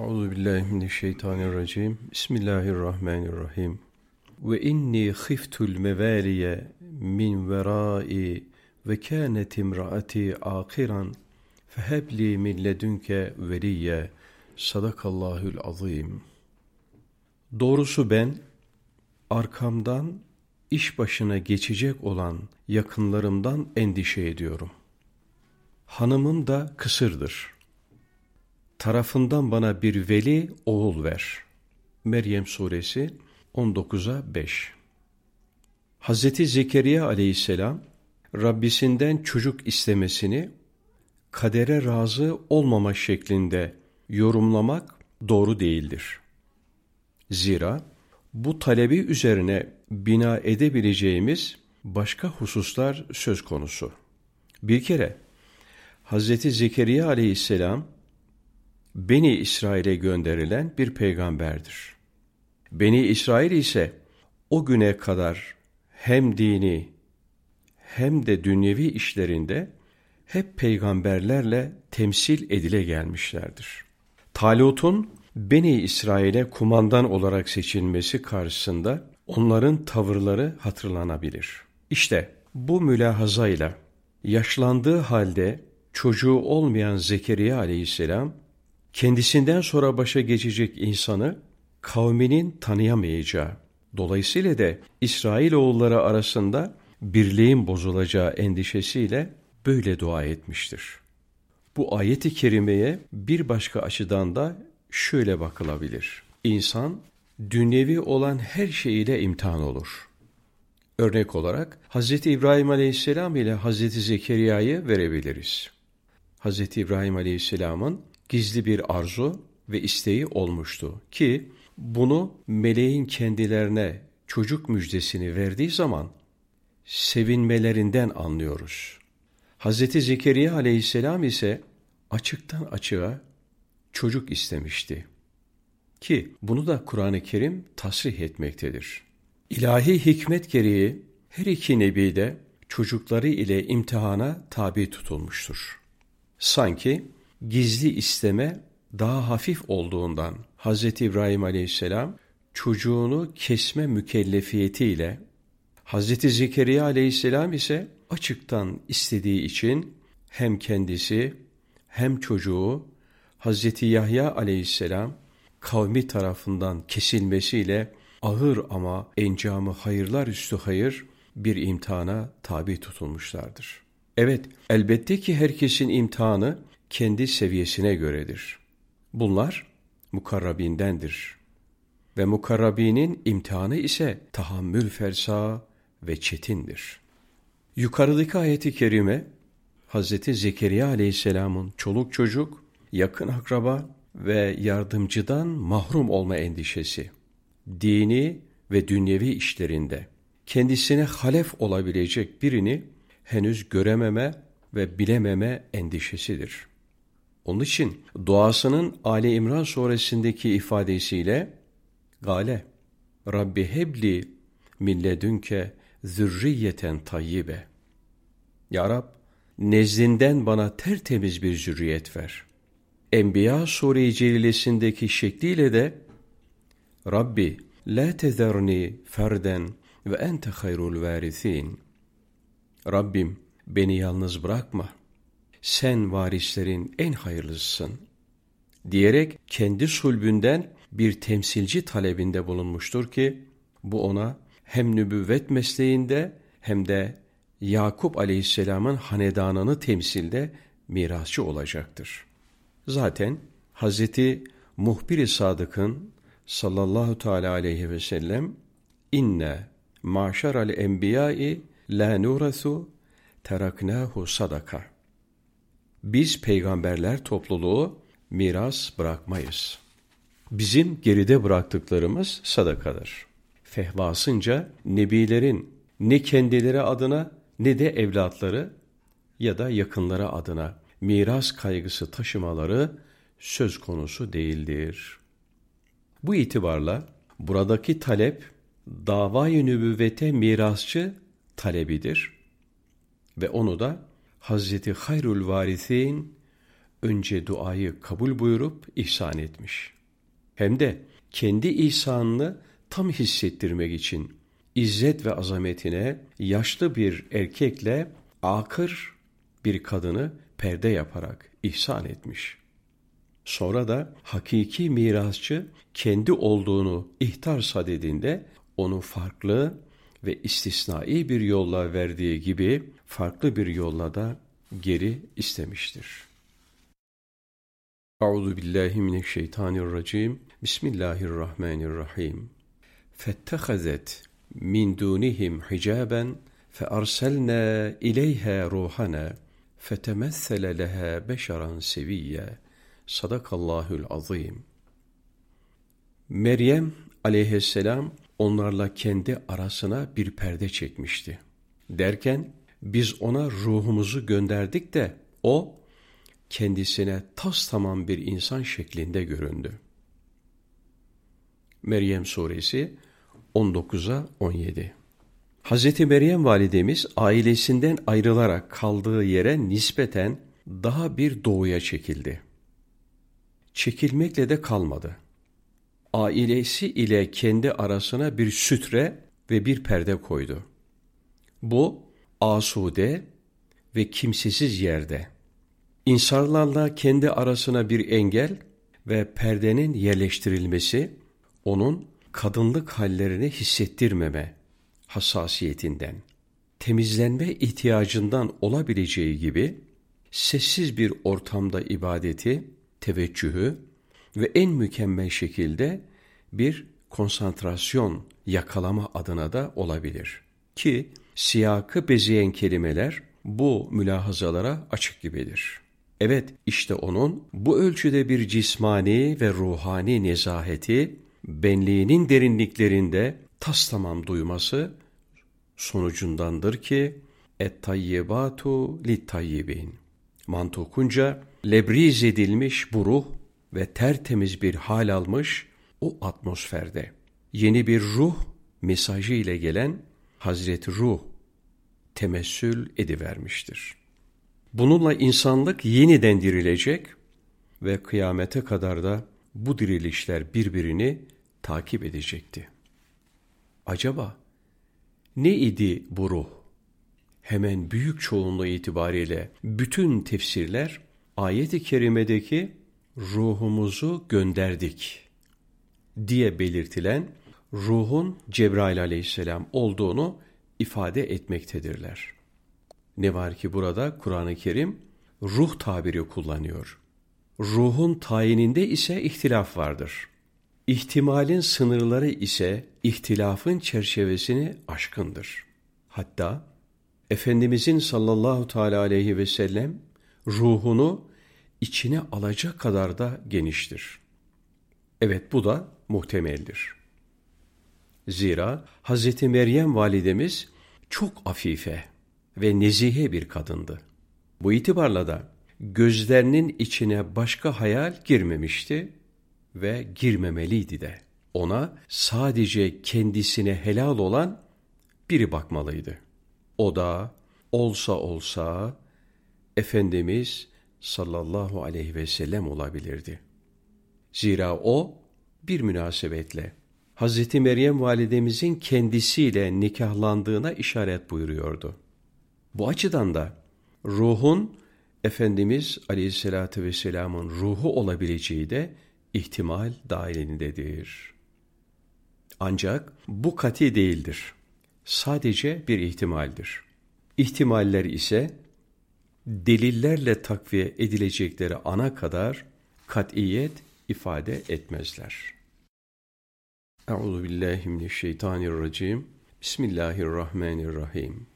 Euzu billahi mineşşeytanirracim. Bismillahirrahmanirrahim. Ve inni khiftul mevaliye min verai ve kânet imraati akiran fehebli min ledünke veliye. Sadakallahül azim. Doğrusu ben arkamdan iş başına geçecek olan yakınlarımdan endişe ediyorum. Hanımım da kısırdır. Tarafından bana bir veli oğul ver. Meryem suresi 19'a 5 Hazreti Zekeriya aleyhisselam Rabbisinden çocuk istemesini kadere razı olmama şeklinde yorumlamak doğru değildir. Zira bu talebi üzerine bina edebileceğimiz başka hususlar söz konusu. Bir kere Hazreti Zekeriya aleyhisselam Beni İsrail'e gönderilen bir peygamberdir. Beni İsrail ise o güne kadar hem dini hem de dünyevi işlerinde hep peygamberlerle temsil edile gelmişlerdir. Talut'un Beni İsrail'e kumandan olarak seçilmesi karşısında onların tavırları hatırlanabilir. İşte bu mülahazayla yaşlandığı halde çocuğu olmayan Zekeriya aleyhisselam kendisinden sonra başa geçecek insanı kavminin tanıyamayacağı, dolayısıyla da İsrailoğulları arasında birliğin bozulacağı endişesiyle böyle dua etmiştir. Bu ayeti kerimeye bir başka açıdan da şöyle bakılabilir. İnsan dünyevi olan her şeyiyle imtihan olur. Örnek olarak Hz. İbrahim Aleyhisselam ile Hz. Zekeriya'yı verebiliriz. Hz. İbrahim Aleyhisselam'ın gizli bir arzu ve isteği olmuştu ki bunu meleğin kendilerine çocuk müjdesini verdiği zaman sevinmelerinden anlıyoruz. Hz. Zekeriya aleyhisselam ise açıktan açığa çocuk istemişti. Ki bunu da Kur'an-ı Kerim tasrih etmektedir. İlahi hikmet gereği her iki nebi de çocukları ile imtihana tabi tutulmuştur. Sanki gizli isteme daha hafif olduğundan Hz. İbrahim aleyhisselam çocuğunu kesme mükellefiyetiyle Hz. Zekeriya aleyhisselam ise açıktan istediği için hem kendisi hem çocuğu Hz. Yahya aleyhisselam kavmi tarafından kesilmesiyle ağır ama encamı hayırlar üstü hayır bir imtihana tabi tutulmuşlardır. Evet, elbette ki herkesin imtihanı kendi seviyesine göredir. Bunlar mukarrabindendir. Ve mukarrabinin imtihanı ise tahammül fersa ve çetindir. Yukarıdaki ayeti kerime Hz. Zekeriya aleyhisselamın çoluk çocuk, yakın akraba ve yardımcıdan mahrum olma endişesi, dini ve dünyevi işlerinde kendisine halef olabilecek birini henüz görememe ve bilememe endişesidir. Onun için duasının Ali İmran suresindeki ifadesiyle Gale Rabbi hebli milledünke zürriyeten tayyibe Ya Rab nezdinden bana tertemiz bir zürriyet ver. Enbiya Sure-i Celilesindeki şekliyle de Rabbi la tezerni ferden ve ente hayrul varithin. Rabbim beni yalnız bırakma sen varislerin en hayırlısısın diyerek kendi sulbünden bir temsilci talebinde bulunmuştur ki bu ona hem nübüvvet mesleğinde hem de Yakup aleyhisselamın hanedanını temsilde mirasçı olacaktır. Zaten Hazreti Muhbir-i Sadık'ın sallallahu teala aleyhi ve sellem inne maşaral enbiyai la nurasu teraknahu sadaka biz peygamberler topluluğu miras bırakmayız. Bizim geride bıraktıklarımız sadakadır. Fehvasınca nebilerin ne kendileri adına ne de evlatları ya da yakınları adına miras kaygısı taşımaları söz konusu değildir. Bu itibarla buradaki talep davayı nübüvvete mirasçı talebidir ve onu da Hazreti Hayrul Varisin önce duayı kabul buyurup ihsan etmiş. Hem de kendi ihsanını tam hissettirmek için izzet ve azametine yaşlı bir erkekle akır bir kadını perde yaparak ihsan etmiş. Sonra da hakiki mirasçı kendi olduğunu ihtar sadedinde onu farklı ve istisnai bir yolla verdiği gibi farklı bir yolla da geri istemiştir. Euzu billahi mineşşeytanirracim. Bismillahirrahmanirrahim. Fettehazet min dunihim hicaben fe arsalna ileyha ruhana fetemessele leha beşeran seviyye. Sadakallahul azim. Meryem aleyhisselam onlarla kendi arasına bir perde çekmişti. Derken biz ona ruhumuzu gönderdik de o kendisine tas tamam bir insan şeklinde göründü. Meryem suresi 19'a 17 Hz. Meryem validemiz ailesinden ayrılarak kaldığı yere nispeten daha bir doğuya çekildi. Çekilmekle de kalmadı. Ailesi ile kendi arasına bir sütre ve bir perde koydu. Bu asude ve kimsesiz yerde. İnsanlarla kendi arasına bir engel ve perdenin yerleştirilmesi onun kadınlık hallerini hissettirmeme, hassasiyetinden, temizlenme ihtiyacından olabileceği gibi sessiz bir ortamda ibadeti, teveccühü ve en mükemmel şekilde bir konsantrasyon yakalama adına da olabilir. Ki siyakı bezeyen kelimeler bu mülahazalara açık gibidir. Evet işte onun bu ölçüde bir cismani ve ruhani nezaheti, benliğinin derinliklerinde tas tamam duyması sonucundandır ki et-tayyibatu lit-tayyibin. Mantukunca lebriz edilmiş bu ruh ve tertemiz bir hal almış o atmosferde. Yeni bir ruh mesajı ile gelen Hazreti Ruh temessül edivermiştir. Bununla insanlık yeniden dirilecek ve kıyamete kadar da bu dirilişler birbirini takip edecekti. Acaba ne idi bu ruh? Hemen büyük çoğunluğu itibariyle bütün tefsirler ayet-i kerimedeki ruhumuzu gönderdik diye belirtilen ruhun Cebrail aleyhisselam olduğunu ifade etmektedirler. Ne var ki burada Kur'an-ı Kerim ruh tabiri kullanıyor. Ruhun tayininde ise ihtilaf vardır. İhtimalin sınırları ise ihtilafın çerçevesini aşkındır. Hatta Efendimizin sallallahu teala aleyhi ve sellem ruhunu içine alacak kadar da geniştir. Evet bu da muhtemeldir. Zira Hz. Meryem validemiz çok afife ve nezihe bir kadındı. Bu itibarla da gözlerinin içine başka hayal girmemişti ve girmemeliydi de. Ona sadece kendisine helal olan biri bakmalıydı. O da olsa olsa Efendimiz sallallahu aleyhi ve sellem olabilirdi. Zira o bir münasebetle Hz. Meryem validemizin kendisiyle nikahlandığına işaret buyuruyordu. Bu açıdan da ruhun Efendimiz aleyhissalatü vesselamın ruhu olabileceği de ihtimal dahilindedir. Ancak bu kati değildir. Sadece bir ihtimaldir. İhtimaller ise delillerle takviye edilecekleri ana kadar katiyet ifade etmezler. Euzu billahi mineşşeytanirracim. Bismillahirrahmanirrahim.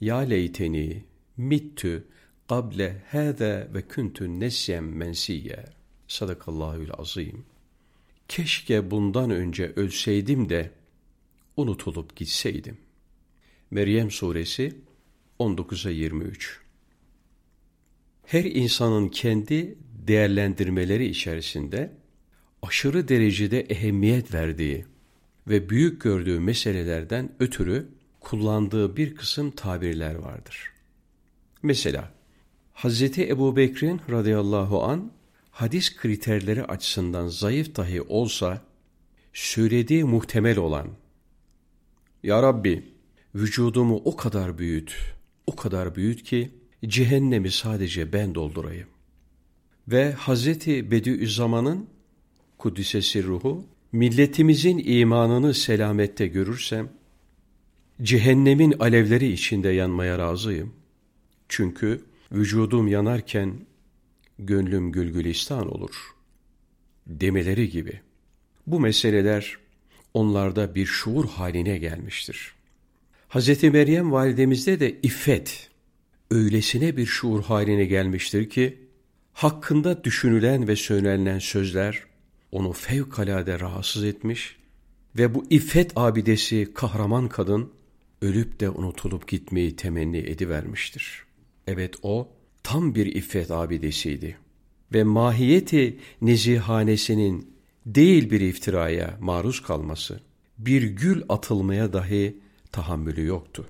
Ya leyteni mittü kable hâze ve küntü nesyem mensiyye. Sadakallahül azim. Keşke bundan önce ölseydim de unutulup gitseydim. Meryem suresi 19'a 23 Her insanın kendi değerlendirmeleri içerisinde aşırı derecede ehemmiyet verdiği ve büyük gördüğü meselelerden ötürü kullandığı bir kısım tabirler vardır. Mesela Hazreti Ebu Bekir'in radıyallahu an hadis kriterleri açısından zayıf dahi olsa söylediği muhtemel olan Ya Rabbi vücudumu o kadar büyüt, o kadar büyüt ki cehennemi sadece ben doldurayım. Ve Hazreti Bediüzzaman'ın Kuddisesi ruhu milletimizin imanını selamette görürsem cehennemin alevleri içinde yanmaya razıyım. Çünkü vücudum yanarken gönlüm gülgülistan olur. Demeleri gibi. Bu meseleler onlarda bir şuur haline gelmiştir. Hz. Meryem validemizde de iffet öylesine bir şuur haline gelmiştir ki, hakkında düşünülen ve söylenen sözler onu fevkalade rahatsız etmiş ve bu iffet abidesi kahraman kadın ölüp de unutulup gitmeyi temenni edivermiştir. Evet o tam bir iffet abidesiydi ve mahiyeti nezihanesinin değil bir iftiraya maruz kalması, bir gül atılmaya dahi tahammülü yoktu.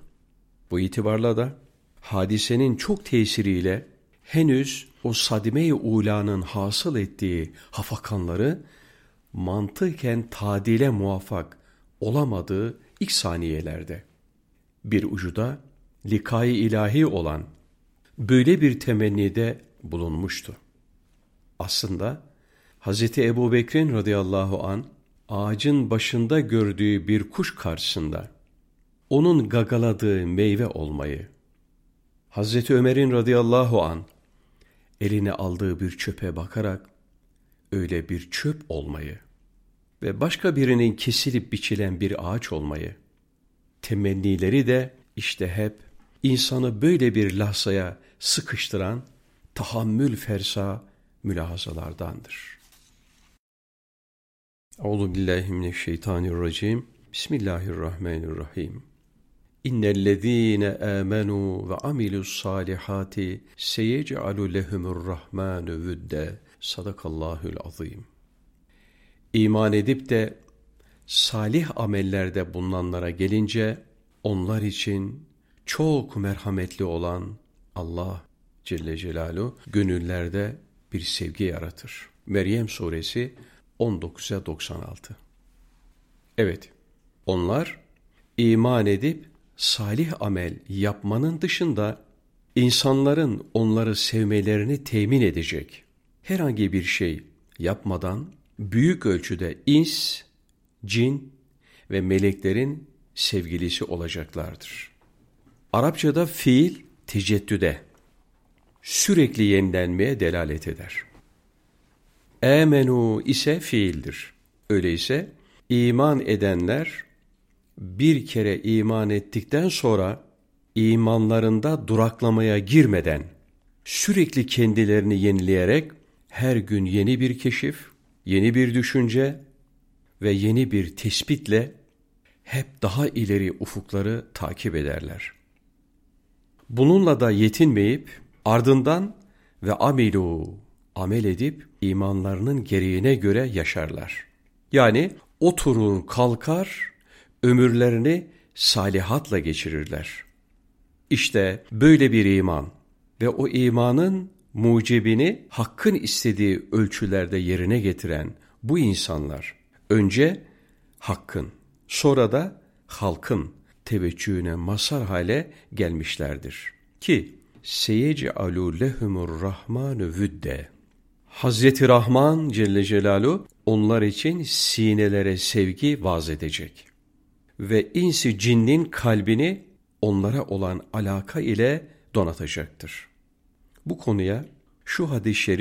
Bu itibarla da hadisenin çok tesiriyle henüz o sadime-i ulanın hasıl ettiği hafakanları mantıken tadile muvaffak olamadığı ilk saniyelerde bir ucuda likayı ilahi olan böyle bir temennide bulunmuştu. Aslında Hz. Ebu Bekir'in radıyallahu an ağacın başında gördüğü bir kuş karşısında onun gagaladığı meyve olmayı, Hz. Ömer'in radıyallahu an eline aldığı bir çöpe bakarak öyle bir çöp olmayı ve başka birinin kesilip biçilen bir ağaç olmayı, temennileri de işte hep insanı böyle bir lahzaya sıkıştıran tahammül fersa mülahazalardandır. Euzu billahi mineşşeytanirracim. Bismillahirrahmanirrahim. İnnellezîne âmenû ve amilus salihati seyec'alu lehumur rahmanu vüdde. Sadakallahül azim. İman edip de salih amellerde bulunanlara gelince onlar için çok merhametli olan Allah Celle Celaluhu gönüllerde bir sevgi yaratır. Meryem suresi 19'a 96. Evet, onlar iman edip salih amel yapmanın dışında insanların onları sevmelerini temin edecek herhangi bir şey yapmadan büyük ölçüde ins, cin ve meleklerin sevgilisi olacaklardır. Arapçada fiil teceddüde, sürekli yenilenmeye delalet eder. Emenu ise fiildir. Öyleyse iman edenler bir kere iman ettikten sonra imanlarında duraklamaya girmeden sürekli kendilerini yenileyerek her gün yeni bir keşif, yeni bir düşünce ve yeni bir tespitle hep daha ileri ufukları takip ederler. Bununla da yetinmeyip ardından ve amilu amel edip imanlarının gereğine göre yaşarlar. Yani oturur kalkar ömürlerini salihatla geçirirler. İşte böyle bir iman ve o imanın mucibini hakkın istediği ölçülerde yerine getiren bu insanlar önce hakkın sonra da halkın teveccühüne masar hale gelmişlerdir. Ki seyec'alu lehumur rahmanu vüdde. Hazreti Rahman Celle Celalu onlar için sinelere sevgi vaz edecek. Ve insi cinnin kalbini onlara olan alaka ile donatacaktır. Bu konuya şu hadis-i şerif